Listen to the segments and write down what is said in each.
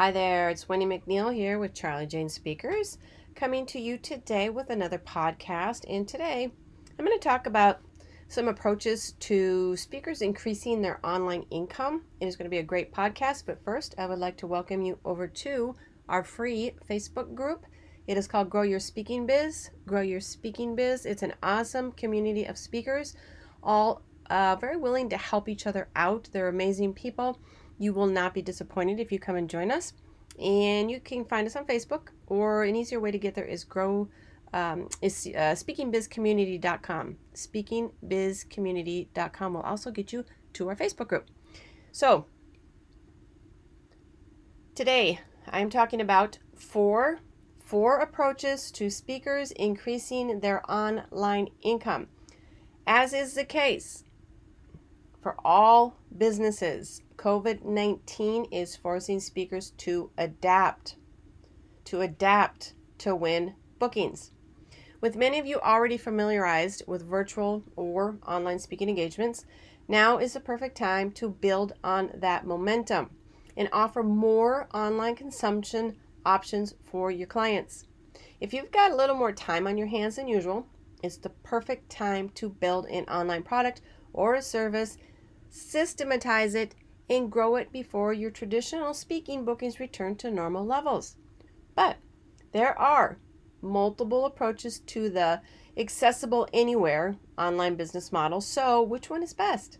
Hi there, it's Wendy McNeil here with Charlie Jane Speakers, coming to you today with another podcast. And today I'm going to talk about some approaches to speakers increasing their online income. It is going to be a great podcast, but first I would like to welcome you over to our free Facebook group. It is called Grow Your Speaking Biz. Grow Your Speaking Biz. It's an awesome community of speakers, all uh, very willing to help each other out. They're amazing people you will not be disappointed if you come and join us. And you can find us on Facebook, or an easier way to get there is grow um, is uh, speakingbizcommunity.com. Speakingbizcommunity.com will also get you to our Facebook group. So today I'm talking about four four approaches to speakers increasing their online income. As is the case for all businesses, COVID 19 is forcing speakers to adapt, to adapt to win bookings. With many of you already familiarized with virtual or online speaking engagements, now is the perfect time to build on that momentum and offer more online consumption options for your clients. If you've got a little more time on your hands than usual, it's the perfect time to build an online product or a service, systematize it, and grow it before your traditional speaking bookings return to normal levels. But there are multiple approaches to the accessible anywhere online business model. So, which one is best?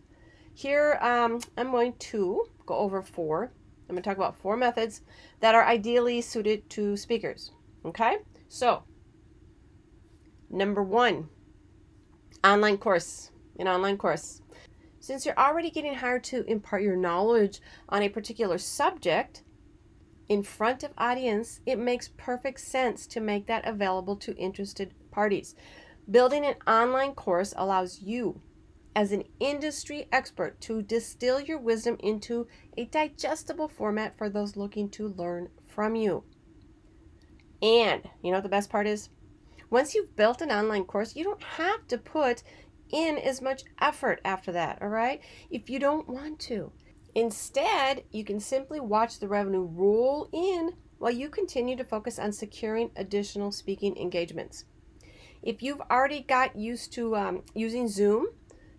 Here, um, I'm going to go over four. I'm going to talk about four methods that are ideally suited to speakers. Okay? So, number one, online course. An online course. Since you're already getting hired to impart your knowledge on a particular subject in front of audience, it makes perfect sense to make that available to interested parties. Building an online course allows you as an industry expert to distill your wisdom into a digestible format for those looking to learn from you. And you know what the best part is? Once you've built an online course, you don't have to put in as much effort after that, all right? If you don't want to. Instead, you can simply watch the revenue roll in while you continue to focus on securing additional speaking engagements. If you've already got used to um, using Zoom,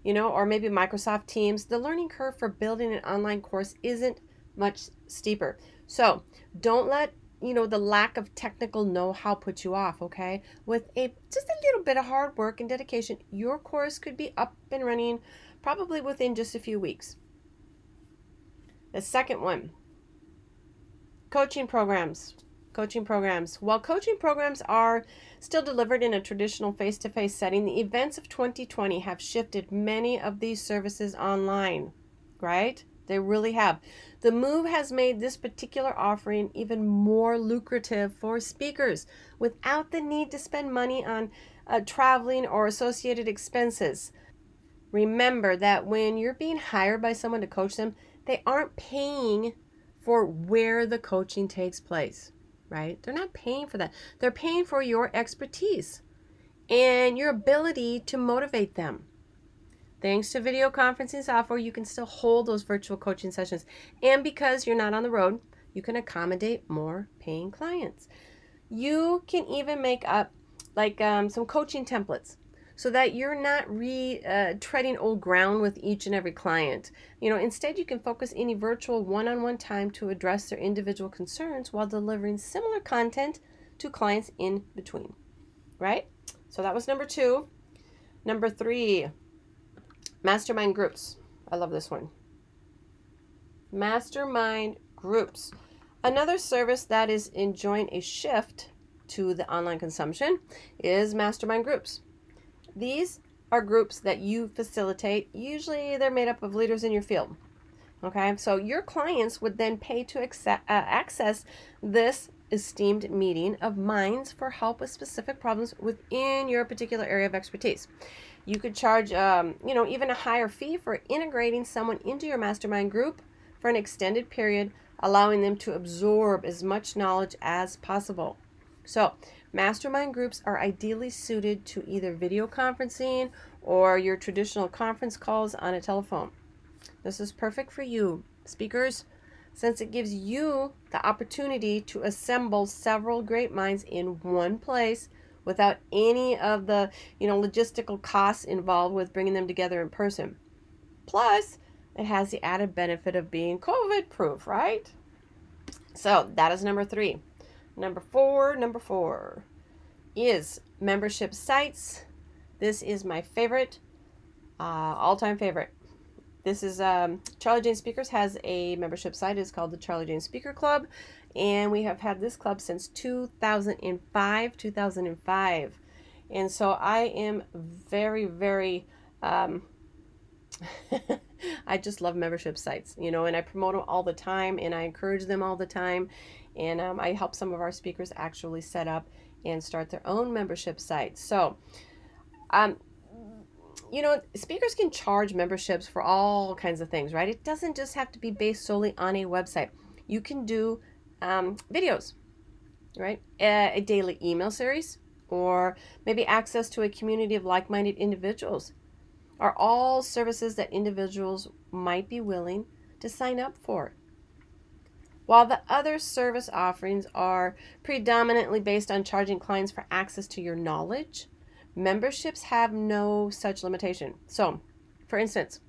you know, or maybe Microsoft Teams, the learning curve for building an online course isn't much steeper. So don't let you know the lack of technical know-how puts you off okay? With a just a little bit of hard work and dedication your course could be up and running probably within just a few weeks. The second one coaching programs coaching programs. While coaching programs are still delivered in a traditional face-to-face setting the events of 2020 have shifted many of these services online right they really have. The move has made this particular offering even more lucrative for speakers without the need to spend money on uh, traveling or associated expenses. Remember that when you're being hired by someone to coach them, they aren't paying for where the coaching takes place, right? They're not paying for that. They're paying for your expertise and your ability to motivate them. Thanks to video conferencing software, you can still hold those virtual coaching sessions. And because you're not on the road, you can accommodate more paying clients. You can even make up like um, some coaching templates so that you're not re uh, treading old ground with each and every client. You know, instead you can focus any virtual one-on-one time to address their individual concerns while delivering similar content to clients in between. Right? So that was number 2. Number 3, Mastermind groups. I love this one. Mastermind groups. Another service that is enjoying a shift to the online consumption is mastermind groups. These are groups that you facilitate. Usually they're made up of leaders in your field. Okay, so your clients would then pay to accept, uh, access this esteemed meeting of minds for help with specific problems within your particular area of expertise. You could charge, um, you know, even a higher fee for integrating someone into your mastermind group for an extended period, allowing them to absorb as much knowledge as possible. So, mastermind groups are ideally suited to either video conferencing or your traditional conference calls on a telephone. This is perfect for you, speakers, since it gives you the opportunity to assemble several great minds in one place without any of the, you know, logistical costs involved with bringing them together in person. Plus, it has the added benefit of being COVID proof, right? So, that is number 3. Number 4, number 4 is membership sites. This is my favorite, uh, all-time favorite. This is um, Charlie Jane Speakers has a membership site. It's called the Charlie Jane Speaker Club, and we have had this club since 2005. 2005, and so I am very, very. Um, I just love membership sites, you know, and I promote them all the time, and I encourage them all the time, and um, I help some of our speakers actually set up and start their own membership sites. So, um, you know, speakers can charge memberships for all kinds of things, right? It doesn't just have to be based solely on a website. You can do um, videos, right? A, a daily email series, or maybe access to a community of like minded individuals are all services that individuals might be willing to sign up for. While the other service offerings are predominantly based on charging clients for access to your knowledge, Memberships have no such limitation. So, for instance,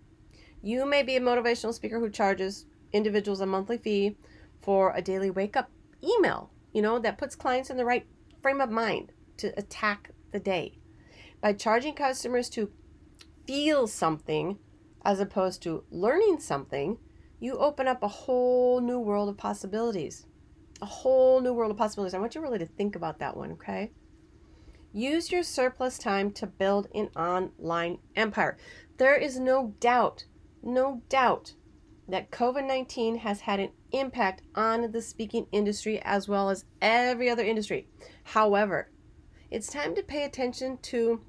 you may be a motivational speaker who charges individuals a monthly fee for a daily wake up email, you know, that puts clients in the right frame of mind to attack the day. By charging customers to feel something as opposed to learning something, you open up a whole new world of possibilities. A whole new world of possibilities. I want you really to think about that one, okay? Use your surplus time to build an online empire. There is no doubt, no doubt that COVID 19 has had an impact on the speaking industry as well as every other industry. However, it's time to pay attention to,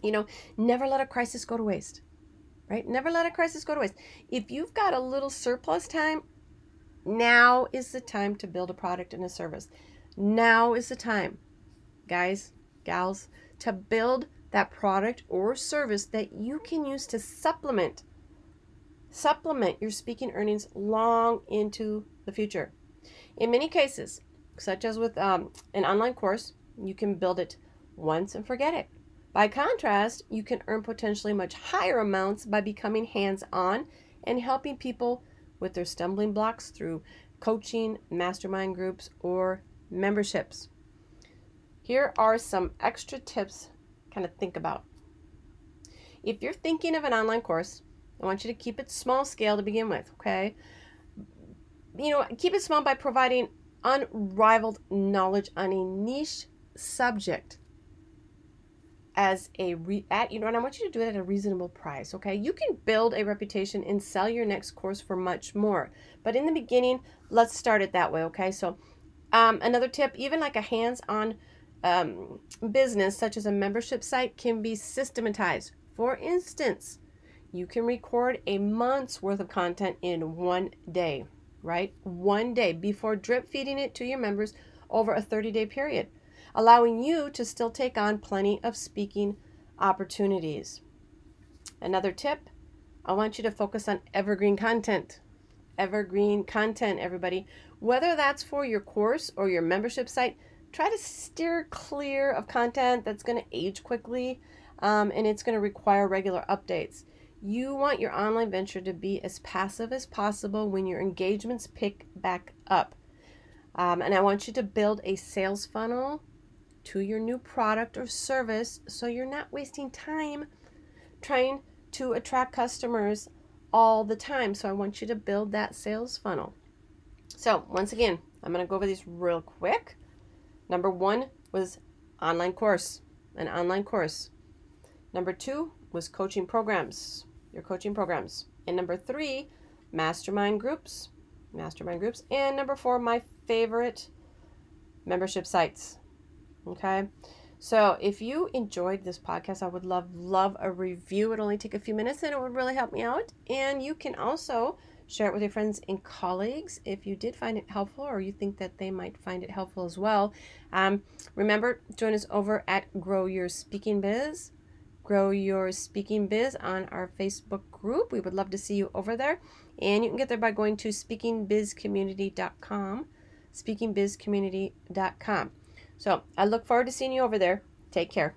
you know, never let a crisis go to waste, right? Never let a crisis go to waste. If you've got a little surplus time, now is the time to build a product and a service. Now is the time. Guys, gals, to build that product or service that you can use to supplement supplement your speaking earnings long into the future. In many cases, such as with um, an online course, you can build it once and forget it. By contrast, you can earn potentially much higher amounts by becoming hands on and helping people with their stumbling blocks through coaching, mastermind groups, or memberships. Here are some extra tips kind of think about. If you're thinking of an online course, I want you to keep it small scale to begin with, okay? You know, keep it small by providing unrivaled knowledge on a niche subject as a re- at you know and I want you to do it at a reasonable price okay you can build a reputation and sell your next course for much more but in the beginning let's start it that way okay so um, another tip even like a hands-on um, business, such as a membership site, can be systematized. For instance, you can record a month's worth of content in one day, right? One day before drip feeding it to your members over a 30 day period, allowing you to still take on plenty of speaking opportunities. Another tip I want you to focus on evergreen content. Evergreen content, everybody. Whether that's for your course or your membership site, try to steer clear of content that's going to age quickly um, and it's going to require regular updates. You want your online venture to be as passive as possible when your engagements pick back up. Um, and I want you to build a sales funnel to your new product or service so you're not wasting time trying to attract customers all the time. So I want you to build that sales funnel. So, once again, I'm going to go over these real quick. Number one was online course, an online course. Number two was coaching programs, your coaching programs. And number three, mastermind groups, mastermind groups, and number four, my favorite membership sites. Okay. So if you enjoyed this podcast, I would love love a review. It'd only take a few minutes and it would really help me out. And you can also share it with your friends and colleagues if you did find it helpful or you think that they might find it helpful as well. Um, remember, join us over at Grow Your Speaking Biz. Grow Your Speaking Biz on our Facebook group. We would love to see you over there. And you can get there by going to speakingbizcommunity.com. Speakingbizcommunity.com. So I look forward to seeing you over there. Take care.